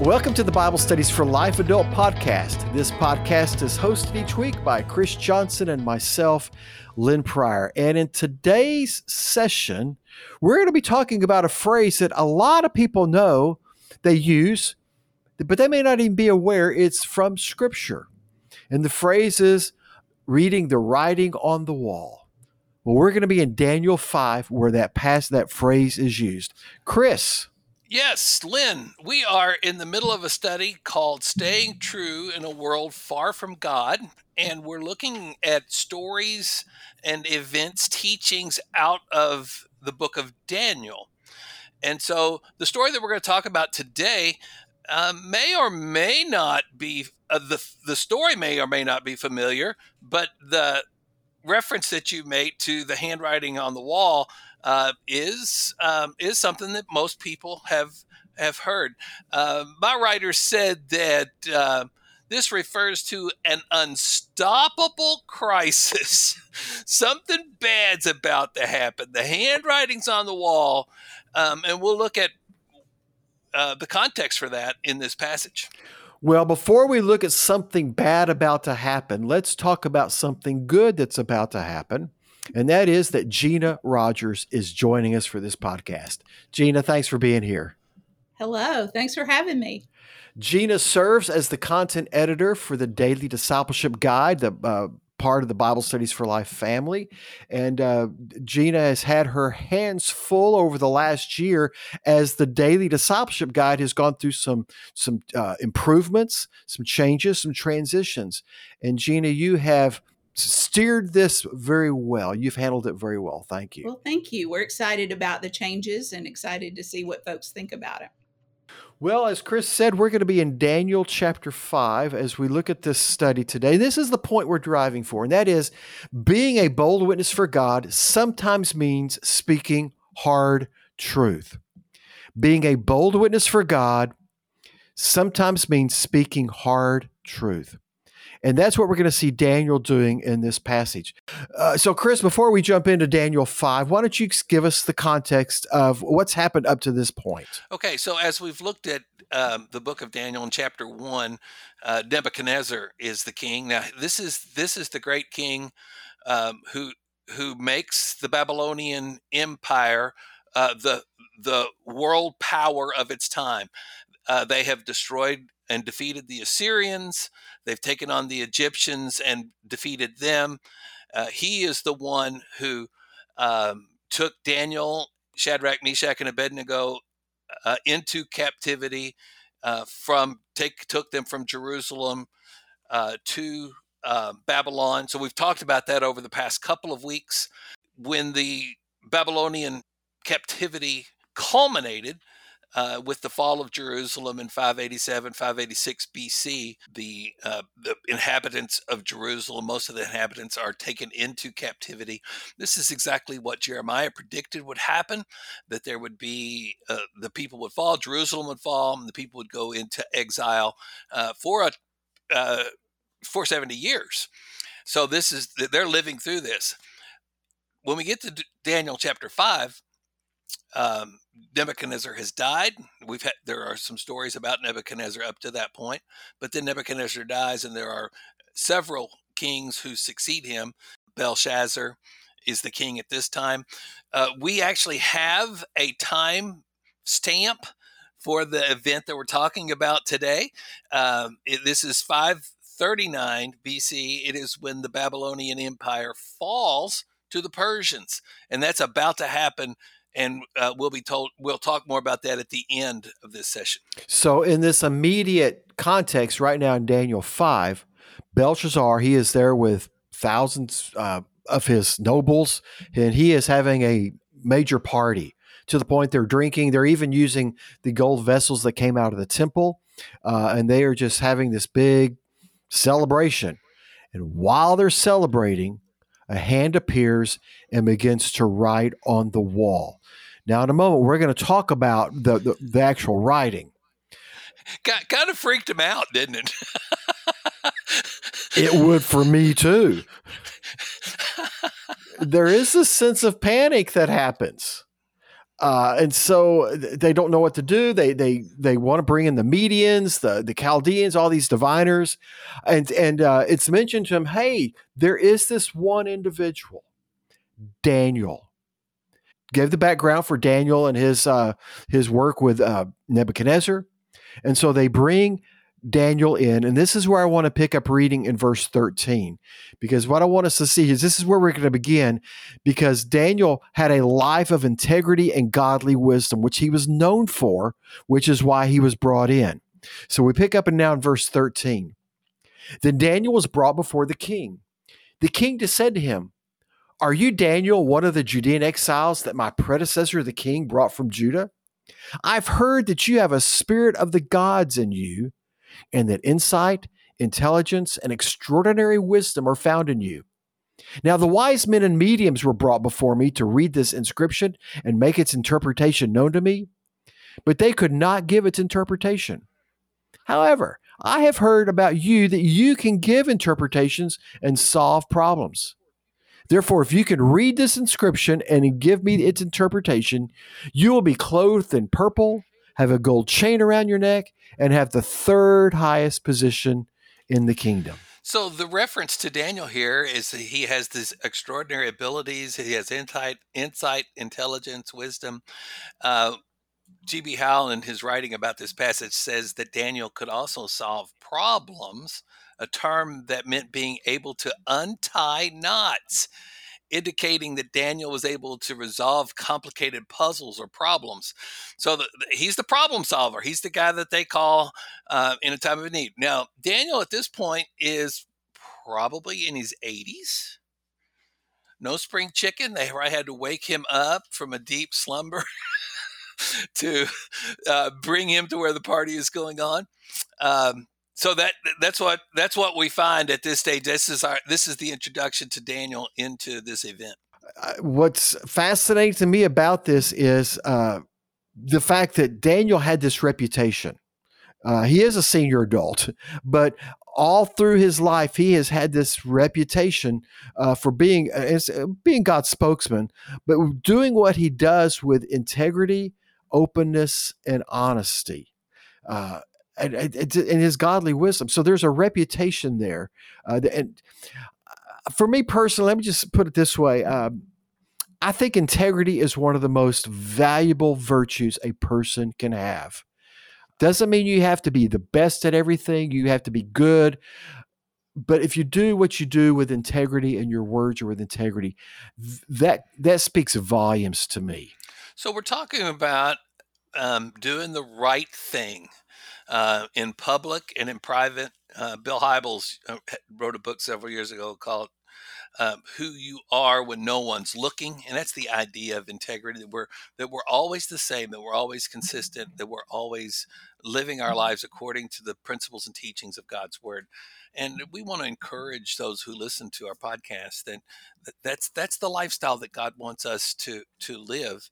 Welcome to the Bible Studies for Life Adult podcast. This podcast is hosted each week by Chris Johnson and myself, Lynn Pryor. And in today's session, we're going to be talking about a phrase that a lot of people know they use, but they may not even be aware it's from Scripture. And the phrase is reading the writing on the wall. Well, we're going to be in Daniel 5 where that past that phrase is used. Chris, Yes, Lynn, we are in the middle of a study called Staying True in a World Far from God. And we're looking at stories and events, teachings out of the book of Daniel. And so the story that we're going to talk about today uh, may or may not be, uh, the, the story may or may not be familiar, but the reference that you made to the handwriting on the wall uh, is um, is something that most people have have heard. Uh, my writer said that uh, this refers to an unstoppable crisis. Something bad's about to happen. The handwriting's on the wall, um, and we'll look at uh, the context for that in this passage. Well, before we look at something bad about to happen, let's talk about something good that's about to happen and that is that Gina Rogers is joining us for this podcast. Gina, thanks for being here. Hello, thanks for having me. Gina serves as the content editor for the Daily Discipleship Guide, the uh, part of the Bible Studies for Life family. And uh, Gina has had her hands full over the last year as the Daily Discipleship Guide has gone through some some uh, improvements, some changes, some transitions. And Gina, you have steered this very well. You've handled it very well. Thank you. Well, thank you. We're excited about the changes and excited to see what folks think about it. Well, as Chris said, we're going to be in Daniel chapter 5 as we look at this study today. This is the point we're driving for, and that is being a bold witness for God sometimes means speaking hard truth. Being a bold witness for God sometimes means speaking hard truth. And that's what we're going to see Daniel doing in this passage. Uh, so, Chris, before we jump into Daniel 5, why don't you give us the context of what's happened up to this point? Okay, so as we've looked at um, the book of Daniel in chapter 1, uh, Nebuchadnezzar is the king. Now, this is this is the great king um, who who makes the Babylonian Empire uh, the the world power of its time. Uh, they have destroyed and defeated the Assyrians. They've taken on the Egyptians and defeated them. Uh, he is the one who um, took Daniel, Shadrach, Meshach, and Abednego uh, into captivity. Uh, from take took them from Jerusalem uh, to um, Babylon. So we've talked about that over the past couple of weeks. When the Babylonian captivity culminated, uh, with the fall of Jerusalem in 587, 586 BC, the, uh, the inhabitants of Jerusalem, most of the inhabitants are taken into captivity. This is exactly what Jeremiah predicted would happen that there would be, uh, the people would fall, Jerusalem would fall, and the people would go into exile uh, for a uh, for 70 years. So this is, they're living through this. When we get to Daniel chapter 5, um, Nebuchadnezzar has died. We've had there are some stories about Nebuchadnezzar up to that point, but then Nebuchadnezzar dies, and there are several kings who succeed him. Belshazzar is the king at this time. Uh, we actually have a time stamp for the event that we're talking about today. Um, it, this is 539 BC. It is when the Babylonian Empire falls to the Persians, and that's about to happen and uh, we'll be told we'll talk more about that at the end of this session. So, in this immediate context, right now in Daniel five, Belshazzar he is there with thousands uh, of his nobles, and he is having a major party to the point they're drinking. They're even using the gold vessels that came out of the temple, uh, and they are just having this big celebration. And while they're celebrating, a hand appears and begins to write on the wall. Now, in a moment, we're going to talk about the, the, the actual writing. Got, kind of freaked him out, didn't it? it would for me too. there is a sense of panic that happens. Uh, and so they don't know what to do. They they they want to bring in the mediums, the the Chaldeans, all these diviners, and and uh, it's mentioned to them, hey, there is this one individual, Daniel. Gave the background for Daniel and his uh, his work with uh, Nebuchadnezzar, and so they bring Daniel in. And this is where I want to pick up reading in verse 13, because what I want us to see is this is where we're going to begin, because Daniel had a life of integrity and godly wisdom, which he was known for, which is why he was brought in. So we pick up and now in verse 13. Then Daniel was brought before the king. The king said to him, Are you Daniel, one of the Judean exiles that my predecessor, the king, brought from Judah? I've heard that you have a spirit of the gods in you and that insight, intelligence, and extraordinary wisdom are found in you. Now, the wise men and mediums were brought before me to read this inscription and make its interpretation known to me, but they could not give its interpretation. However, I have heard about you that you can give interpretations and solve problems. Therefore, if you can read this inscription and give me its interpretation, you will be clothed in purple, have a gold chain around your neck, and have the third highest position in the kingdom. So the reference to Daniel here is that he has these extraordinary abilities. He has insight, insight, intelligence, wisdom. Uh, G.B. Howell, in his writing about this passage, says that Daniel could also solve problems, a term that meant being able to untie knots indicating that Daniel was able to resolve complicated puzzles or problems. So the, he's the problem solver. He's the guy that they call uh, in a time of need. Now, Daniel at this point is probably in his 80s. No spring chicken. They had to wake him up from a deep slumber to uh, bring him to where the party is going on. Um, so that that's what that's what we find at this stage. This is our this is the introduction to Daniel into this event. Uh, what's fascinating to me about this is uh, the fact that Daniel had this reputation. Uh, he is a senior adult, but all through his life, he has had this reputation uh, for being uh, uh, being God's spokesman, but doing what he does with integrity, openness, and honesty. Uh, and, and, his godly wisdom. So there's a reputation there. Uh, and uh, for me personally, let me just put it this way. Um, I think integrity is one of the most valuable virtues a person can have. Doesn't mean you have to be the best at everything, you have to be good. But if you do what you do with integrity and your words are with integrity, that that speaks volumes to me. So we're talking about um, doing the right thing uh, in public and in private. Uh, Bill Hybels uh, wrote a book several years ago called um, "Who You Are When No One's Looking," and that's the idea of integrity that we're that we're always the same, that we're always consistent, that we're always living our lives according to the principles and teachings of God's Word. And we want to encourage those who listen to our podcast that that's that's the lifestyle that God wants us to to live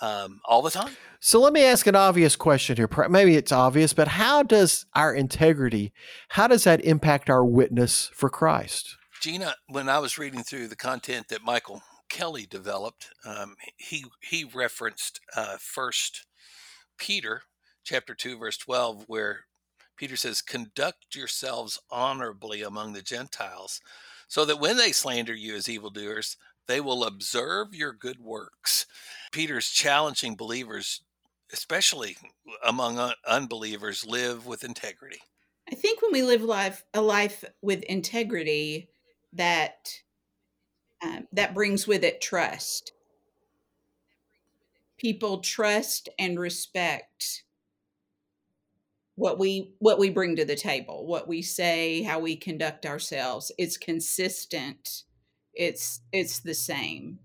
um, all the time. So let me ask an obvious question here. Maybe it's obvious, but how does our integrity, how does that impact our witness for Christ? Gina, when I was reading through the content that Michael Kelly developed, um, he he referenced uh, First Peter chapter two verse twelve, where Peter says, "Conduct yourselves honorably among the Gentiles." So that when they slander you as evildoers, they will observe your good works. Peter's challenging believers, especially among un- unbelievers, live with integrity. I think when we live life a life with integrity, that um, that brings with it trust. People trust and respect what we what we bring to the table, what we say, how we conduct ourselves. It's consistent it's it's the same.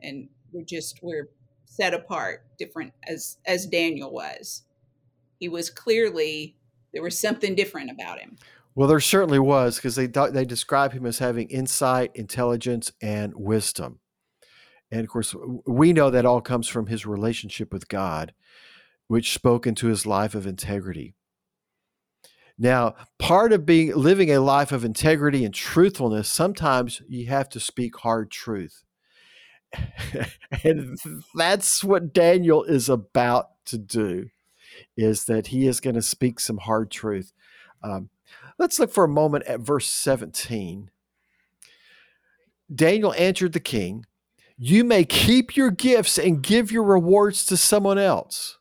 And we're just we're set apart different as as daniel was. He was clearly there was something different about him. Well there certainly was because they they describe him as having insight intelligence and wisdom. And of course we know that all comes from his relationship with god which spoke into his life of integrity now, part of being living a life of integrity and truthfulness, sometimes you have to speak hard truth. and that's what Daniel is about to do is that he is going to speak some hard truth. Um, let's look for a moment at verse 17. Daniel answered the king, You may keep your gifts and give your rewards to someone else.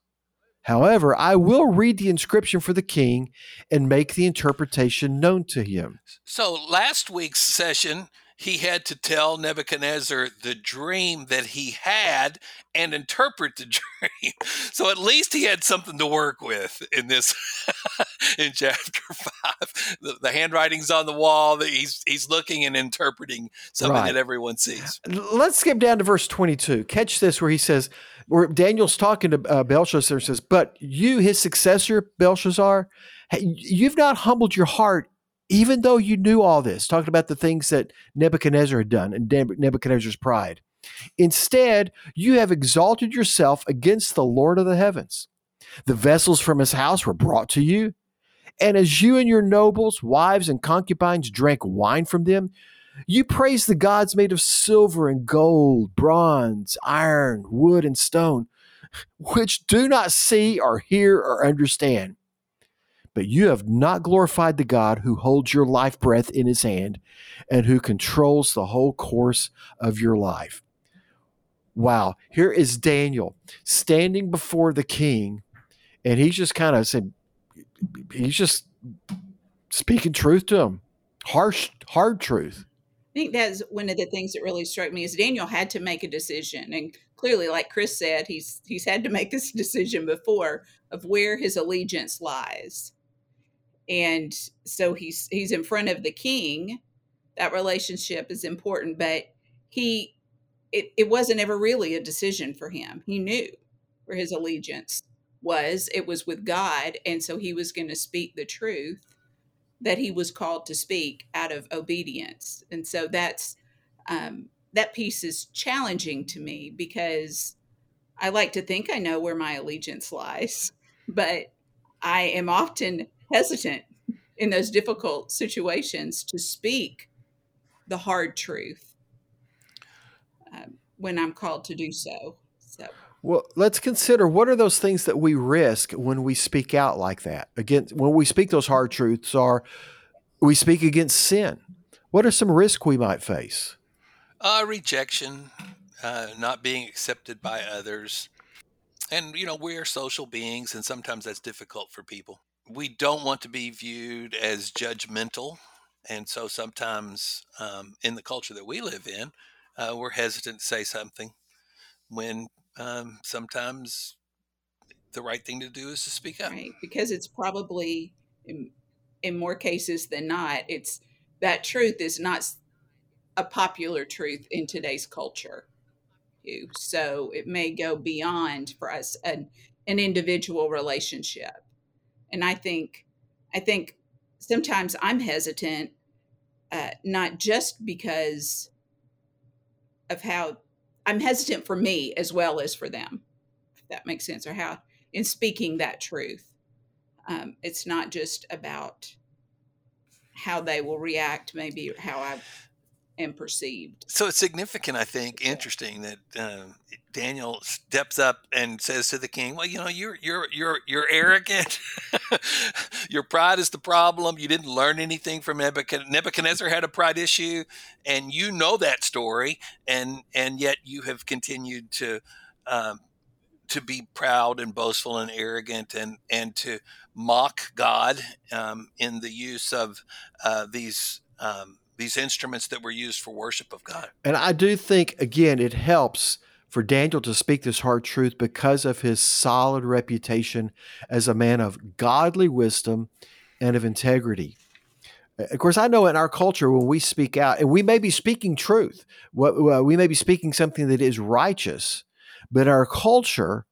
However, I will read the inscription for the king and make the interpretation known to him. So, last week's session, he had to tell Nebuchadnezzar the dream that he had and interpret the dream. So at least he had something to work with in this in chapter five. The, the, handwriting's on the wall. That he's he's looking and interpreting something right. that everyone sees. Let's skip down to verse twenty-two. Catch this, where he says, where Daniel's talking to uh, Belshazzar, and says, "But you, his successor, Belshazzar." You've not humbled your heart even though you knew all this, talking about the things that Nebuchadnezzar had done and Nebuchadnezzar's pride. Instead, you have exalted yourself against the Lord of the heavens. The vessels from his house were brought to you. And as you and your nobles, wives, and concubines drank wine from them, you praise the gods made of silver and gold, bronze, iron, wood, and stone, which do not see or hear or understand but you have not glorified the God who holds your life breath in his hand and who controls the whole course of your life. Wow, here is Daniel standing before the king, and he's just kind of said, he's just speaking truth to him, harsh, hard truth. I think that's one of the things that really struck me is Daniel had to make a decision, and clearly, like Chris said, he's he's had to make this decision before of where his allegiance lies. And so he's he's in front of the king. That relationship is important but he it, it wasn't ever really a decision for him. He knew where his allegiance was. It was with god and so he was going to speak the truth that he was called to speak out of obedience and so that's um, that piece is challenging to me because i like to think i know where my allegiance lies but i am often hesitant in those difficult situations to speak the hard truth um, when I'm called to do so. Well, let's consider what are those things that we risk when we speak out like that. Again, when we speak those hard truths, are we speak against sin? What are some risks we might face? Uh, rejection, uh, not being accepted by others, and you know we are social beings, and sometimes that's difficult for people we don't want to be viewed as judgmental. And so sometimes um, in the culture that we live in, uh, we're hesitant to say something when um, sometimes the right thing to do is to speak up. Right. Because it's probably, in, in more cases than not, it's that truth is not a popular truth in today's culture. So it may go beyond for us an, an individual relationship and I think I think sometimes I'm hesitant, uh, not just because of how I'm hesitant for me as well as for them, if that makes sense, or how in speaking that truth. Um, it's not just about how they will react, maybe how I am perceived. So it's significant, I think, interesting that um, Daniel steps up and says to the king, "Well, you know, you're you're you're you're arrogant. Your pride is the problem. You didn't learn anything from Nebuchadnezzar. Nebuchadnezzar had a pride issue, and you know that story, and and yet you have continued to." Um, to be proud and boastful and arrogant and and to mock God um, in the use of uh, these um, these instruments that were used for worship of God. And I do think again it helps for Daniel to speak this hard truth because of his solid reputation as a man of godly wisdom and of integrity. Of course, I know in our culture when we speak out, and we may be speaking truth, we may be speaking something that is righteous, but our culture,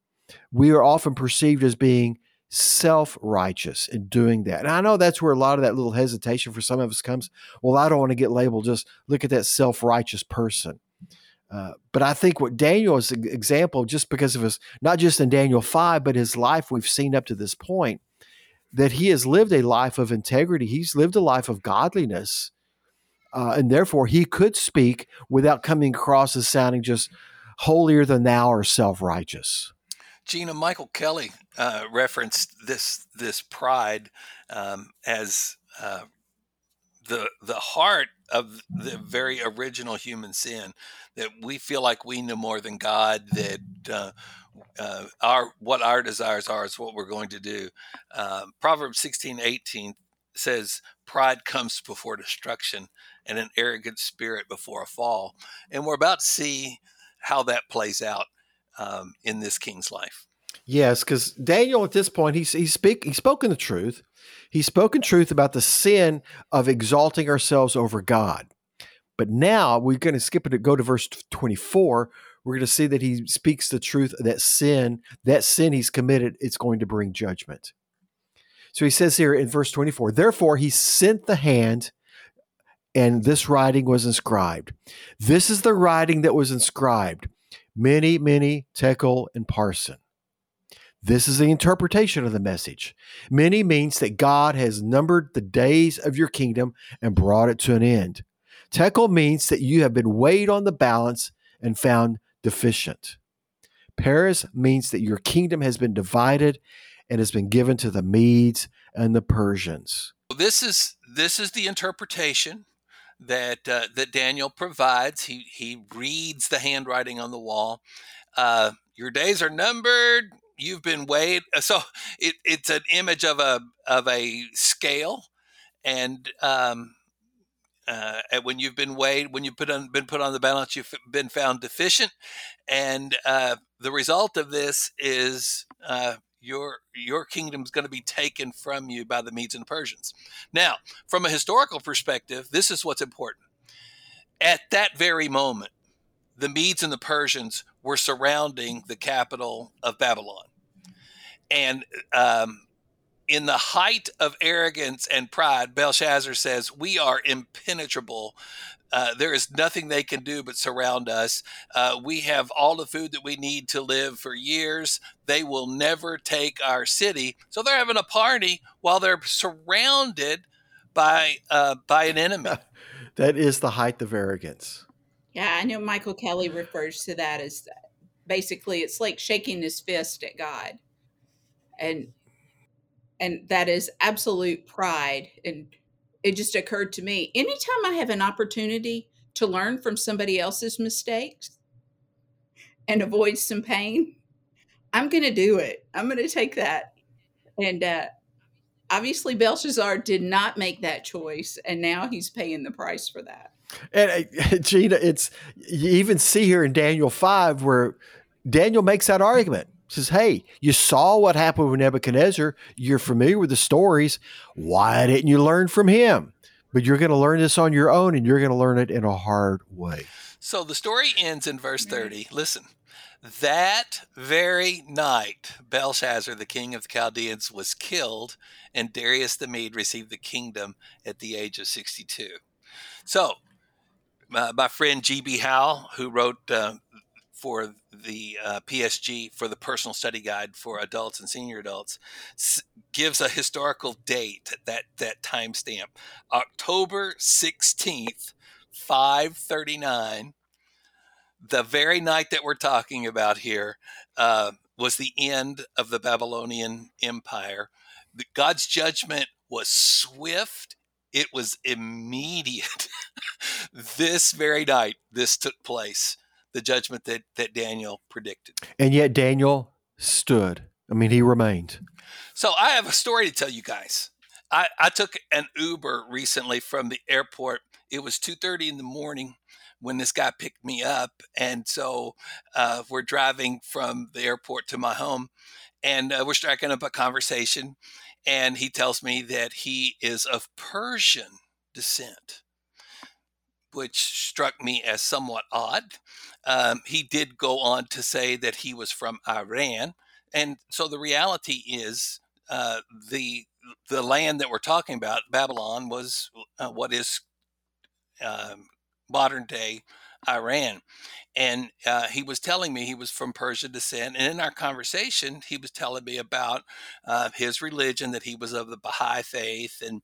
we are often perceived as being self righteous in doing that. And I know that's where a lot of that little hesitation for some of us comes. Well, I don't want to get labeled, just look at that self righteous person. Uh, but I think what Daniel is an example, just because of his, not just in Daniel 5, but his life we've seen up to this point, that he has lived a life of integrity. He's lived a life of godliness uh, and therefore he could speak without coming across as sounding just holier than thou or self righteous. Gina Michael Kelly uh, referenced this this pride um, as uh, the the heart of the very original human sin that we feel like we know more than God that uh, uh, our what our desires are is what we're going to do. Um, Proverbs sixteen eighteen says, "Pride comes before destruction, and an arrogant spirit before a fall." And we're about to see how that plays out um, in this king's life. Yes, because Daniel at this point he's he's speak he's spoken the truth. He's spoken truth about the sin of exalting ourselves over God. But now we're going to skip it and go to verse 24. We're going to see that he speaks the truth that sin, that sin he's committed, it's going to bring judgment. So he says here in verse 24, therefore he sent the hand and this writing was inscribed. This is the writing that was inscribed. Mene, mene, tekel, and parsin. This is the interpretation of the message. Mene means that God has numbered the days of your kingdom and brought it to an end. Tekel means that you have been weighed on the balance and found deficient. Peres means that your kingdom has been divided and has been given to the Medes and the Persians. This is this is the interpretation that uh, that Daniel provides. He he reads the handwriting on the wall. Uh, your days are numbered. You've been weighed. Uh, so it, it's an image of a of a scale, and um, uh, when you've been weighed, when you've put on, been put on the balance, you've been found deficient, and uh, the result of this is uh, your your kingdom's going to be taken from you by the Medes and Persians. Now, from a historical perspective, this is what's important. At that very moment, the Medes and the Persians were surrounding the capital of Babylon, and um, in the height of arrogance and pride, Belshazzar says, We are impenetrable. Uh, there is nothing they can do but surround us. Uh, we have all the food that we need to live for years. They will never take our city. So they're having a party while they're surrounded by uh, by an enemy. that is the height of arrogance. Yeah, I know Michael Kelly refers to that as basically it's like shaking his fist at God. And and that is absolute pride and it just occurred to me anytime i have an opportunity to learn from somebody else's mistakes and avoid some pain i'm going to do it. I'm going to take that. And uh, obviously belshazzar did not make that choice and now he's paying the price for that and uh, gina it's you even see here in daniel 5 where daniel makes that argument says, Hey, you saw what happened with Nebuchadnezzar. You're familiar with the stories. Why didn't you learn from him? But you're going to learn this on your own and you're going to learn it in a hard way. So the story ends in verse 30. Listen, that very night, Belshazzar, the king of the Chaldeans, was killed, and Darius the Mede received the kingdom at the age of 62. So, uh, my friend G.B. Howell, who wrote uh, for the uh, PSG for the personal study guide for adults and senior adults s- gives a historical date that that timestamp October 16th 539 the very night that we're talking about here uh, was the end of the Babylonian Empire God's judgment was swift it was immediate this very night this took place the judgment that that Daniel predicted. And yet Daniel stood. I mean, he remained. So I have a story to tell you guys. I, I took an Uber recently from the airport. It was two thirty in the morning when this guy picked me up, and so uh, we're driving from the airport to my home, and uh, we're striking up a conversation. And he tells me that he is of Persian descent which struck me as somewhat odd. Um, he did go on to say that he was from Iran, and so the reality is uh, the the land that we're talking about, Babylon, was uh, what is um, modern day Iran. And uh, he was telling me he was from Persian descent. And in our conversation, he was telling me about uh, his religion, that he was of the Baha'i faith, and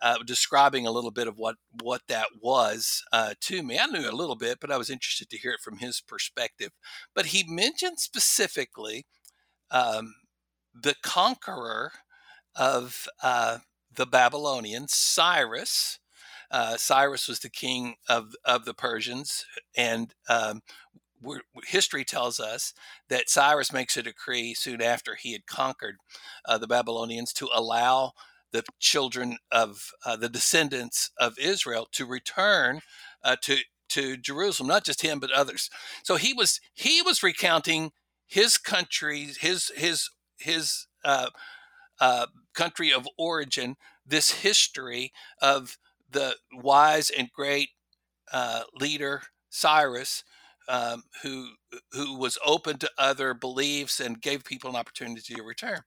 uh, describing a little bit of what, what that was uh, to me. I knew a little bit, but I was interested to hear it from his perspective. But he mentioned specifically um, the conqueror of uh, the Babylonians, Cyrus. Uh, Cyrus was the king of of the Persians, and um, history tells us that Cyrus makes a decree soon after he had conquered uh, the Babylonians to allow the children of uh, the descendants of Israel to return uh, to to Jerusalem, not just him but others. So he was he was recounting his country, his his his uh, uh, country of origin, this history of the wise and great uh, leader Cyrus, um, who who was open to other beliefs and gave people an opportunity to return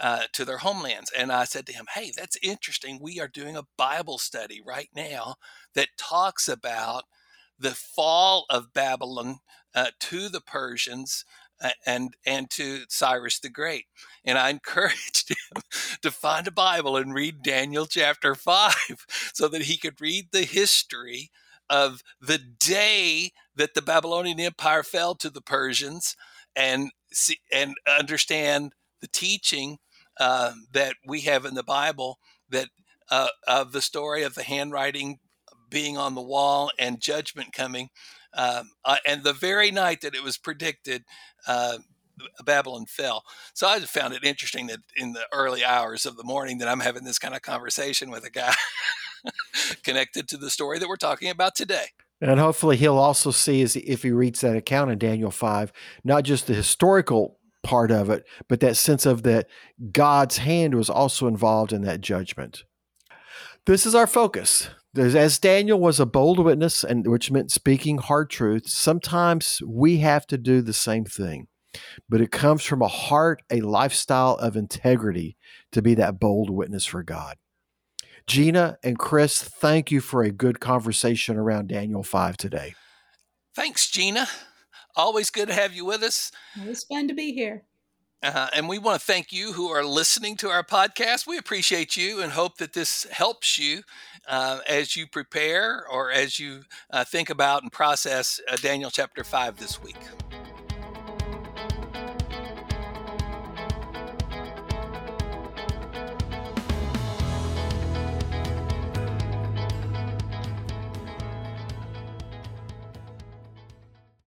uh, to their homelands. And I said to him, "Hey, that's interesting. We are doing a Bible study right now that talks about the fall of Babylon uh, to the Persians and and to Cyrus the Great. And I encouraged him to find a Bible and read Daniel chapter 5 so that he could read the history of the day that the Babylonian Empire fell to the Persians and see, and understand the teaching uh, that we have in the Bible that uh, of the story of the handwriting being on the wall and judgment coming um, uh, and the very night that it was predicted, uh, Babylon fell. So I found it interesting that in the early hours of the morning that I'm having this kind of conversation with a guy connected to the story that we're talking about today. And hopefully he'll also see as if he reads that account in Daniel 5, not just the historical part of it, but that sense of that God's hand was also involved in that judgment. This is our focus. As Daniel was a bold witness, and which meant speaking hard truth, sometimes we have to do the same thing. But it comes from a heart, a lifestyle of integrity to be that bold witness for God. Gina and Chris, thank you for a good conversation around Daniel 5 today. Thanks, Gina. Always good to have you with us. It's fun to be here. Uh, and we want to thank you who are listening to our podcast. We appreciate you and hope that this helps you uh, as you prepare or as you uh, think about and process uh, Daniel chapter 5 this week.